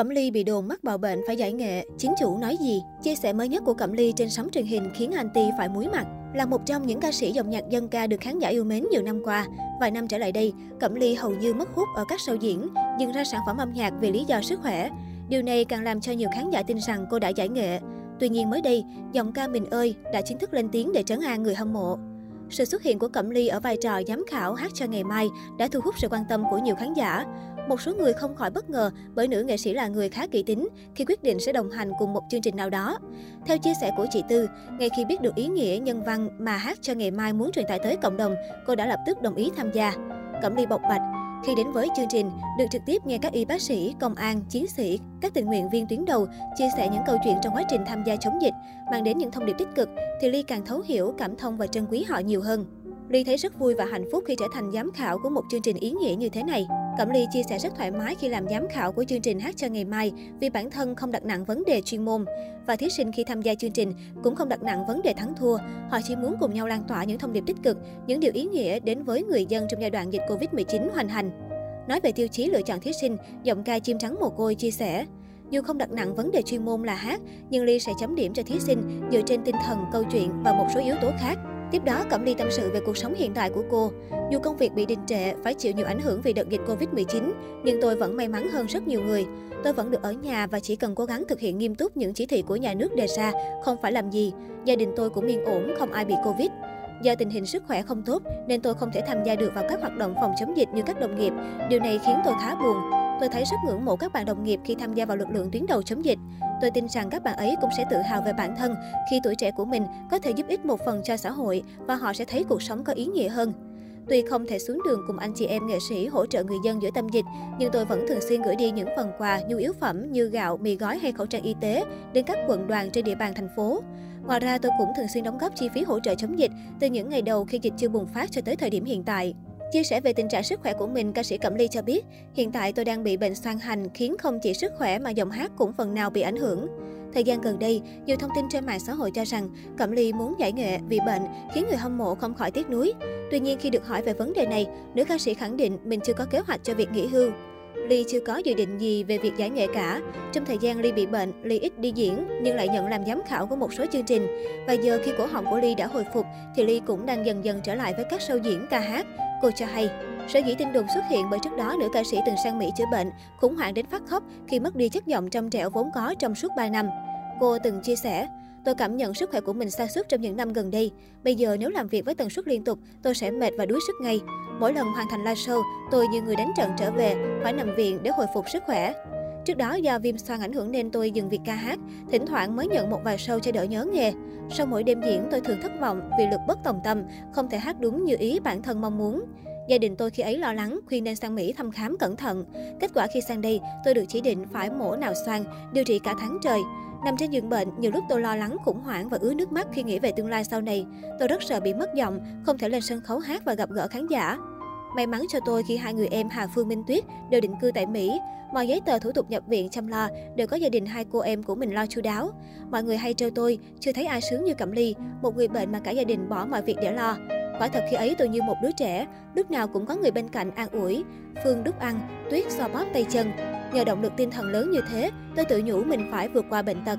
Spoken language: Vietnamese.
Cẩm Ly bị đồn mắc bạo bệnh phải giải nghệ, chính chủ nói gì? Chia sẻ mới nhất của Cẩm Ly trên sóng truyền hình khiến anti phải muối mặt. Là một trong những ca sĩ dòng nhạc dân ca được khán giả yêu mến nhiều năm qua, vài năm trở lại đây, Cẩm Ly hầu như mất hút ở các show diễn, dừng ra sản phẩm âm nhạc vì lý do sức khỏe. Điều này càng làm cho nhiều khán giả tin rằng cô đã giải nghệ. Tuy nhiên mới đây, giọng ca Mình ơi đã chính thức lên tiếng để trấn an người hâm mộ. Sự xuất hiện của Cẩm Ly ở vai trò giám khảo hát cho ngày mai đã thu hút sự quan tâm của nhiều khán giả. Một số người không khỏi bất ngờ bởi nữ nghệ sĩ là người khá kỹ tính khi quyết định sẽ đồng hành cùng một chương trình nào đó. Theo chia sẻ của chị Tư, ngay khi biết được ý nghĩa nhân văn mà hát cho ngày mai muốn truyền tải tới cộng đồng, cô đã lập tức đồng ý tham gia. Cẩm Ly bộc bạch, khi đến với chương trình, được trực tiếp nghe các y bác sĩ, công an, chiến sĩ, các tình nguyện viên tuyến đầu chia sẻ những câu chuyện trong quá trình tham gia chống dịch, mang đến những thông điệp tích cực, thì Ly càng thấu hiểu, cảm thông và trân quý họ nhiều hơn. Ly thấy rất vui và hạnh phúc khi trở thành giám khảo của một chương trình ý nghĩa như thế này. Cẩm Ly chia sẻ rất thoải mái khi làm giám khảo của chương trình Hát cho ngày mai vì bản thân không đặt nặng vấn đề chuyên môn. Và thí sinh khi tham gia chương trình cũng không đặt nặng vấn đề thắng thua. Họ chỉ muốn cùng nhau lan tỏa những thông điệp tích cực, những điều ý nghĩa đến với người dân trong giai đoạn dịch Covid-19 hoành hành. Nói về tiêu chí lựa chọn thí sinh, giọng ca chim trắng mồ côi chia sẻ. Dù không đặt nặng vấn đề chuyên môn là hát, nhưng Ly sẽ chấm điểm cho thí sinh dựa trên tinh thần, câu chuyện và một số yếu tố khác. Tiếp đó, Cẩm Ly tâm sự về cuộc sống hiện tại của cô. Dù công việc bị đình trệ, phải chịu nhiều ảnh hưởng vì đợt dịch Covid-19, nhưng tôi vẫn may mắn hơn rất nhiều người. Tôi vẫn được ở nhà và chỉ cần cố gắng thực hiện nghiêm túc những chỉ thị của nhà nước đề ra, không phải làm gì. Gia đình tôi cũng yên ổn, không ai bị Covid. Do tình hình sức khỏe không tốt nên tôi không thể tham gia được vào các hoạt động phòng chống dịch như các đồng nghiệp. Điều này khiến tôi khá buồn. Tôi thấy rất ngưỡng mộ các bạn đồng nghiệp khi tham gia vào lực lượng tuyến đầu chống dịch. Tôi tin rằng các bạn ấy cũng sẽ tự hào về bản thân khi tuổi trẻ của mình có thể giúp ích một phần cho xã hội và họ sẽ thấy cuộc sống có ý nghĩa hơn. Tuy không thể xuống đường cùng anh chị em nghệ sĩ hỗ trợ người dân giữa tâm dịch, nhưng tôi vẫn thường xuyên gửi đi những phần quà, nhu yếu phẩm như gạo, mì gói hay khẩu trang y tế đến các quận đoàn trên địa bàn thành phố. Ngoài ra, tôi cũng thường xuyên đóng góp chi phí hỗ trợ chống dịch từ những ngày đầu khi dịch chưa bùng phát cho tới thời điểm hiện tại. Chia sẻ về tình trạng sức khỏe của mình, ca sĩ Cẩm Ly cho biết, hiện tại tôi đang bị bệnh xoang hành khiến không chỉ sức khỏe mà giọng hát cũng phần nào bị ảnh hưởng. Thời gian gần đây, nhiều thông tin trên mạng xã hội cho rằng Cẩm Ly muốn giải nghệ vì bệnh khiến người hâm mộ không khỏi tiếc nuối. Tuy nhiên khi được hỏi về vấn đề này, nữ ca sĩ khẳng định mình chưa có kế hoạch cho việc nghỉ hưu. Ly chưa có dự định gì về việc giải nghệ cả. Trong thời gian Ly bị bệnh, Ly ít đi diễn nhưng lại nhận làm giám khảo của một số chương trình. Và giờ khi cổ họng của Ly đã hồi phục thì Ly cũng đang dần dần trở lại với các show diễn ca hát. Cô cho hay, sở dĩ tin đồn xuất hiện bởi trước đó nữ ca sĩ từng sang Mỹ chữa bệnh, khủng hoảng đến phát khóc khi mất đi chất giọng trong trẻo vốn có trong suốt 3 năm. Cô từng chia sẻ, Tôi cảm nhận sức khỏe của mình sa sút trong những năm gần đây. Bây giờ nếu làm việc với tần suất liên tục, tôi sẽ mệt và đuối sức ngay. Mỗi lần hoàn thành live show, tôi như người đánh trận trở về, phải nằm viện để hồi phục sức khỏe. Trước đó do viêm xoang ảnh hưởng nên tôi dừng việc ca hát, thỉnh thoảng mới nhận một vài show cho đỡ nhớ nghề. Sau mỗi đêm diễn tôi thường thất vọng vì lực bất tòng tâm, không thể hát đúng như ý bản thân mong muốn. Gia đình tôi khi ấy lo lắng, khuyên nên sang Mỹ thăm khám cẩn thận. Kết quả khi sang đây, tôi được chỉ định phải mổ nào xoang, điều trị cả tháng trời. Nằm trên giường bệnh, nhiều lúc tôi lo lắng, khủng hoảng và ứa nước mắt khi nghĩ về tương lai sau này. Tôi rất sợ bị mất giọng, không thể lên sân khấu hát và gặp gỡ khán giả. May mắn cho tôi khi hai người em Hà Phương Minh Tuyết đều định cư tại Mỹ. Mọi giấy tờ thủ tục nhập viện chăm lo đều có gia đình hai cô em của mình lo chu đáo. Mọi người hay trêu tôi, chưa thấy ai sướng như Cẩm Ly, một người bệnh mà cả gia đình bỏ mọi việc để lo. Quả thật khi ấy tôi như một đứa trẻ, lúc nào cũng có người bên cạnh an ủi. Phương đúc ăn, Tuyết xoa bóp tay chân. Nhờ động lực tinh thần lớn như thế, tôi tự nhủ mình phải vượt qua bệnh tật.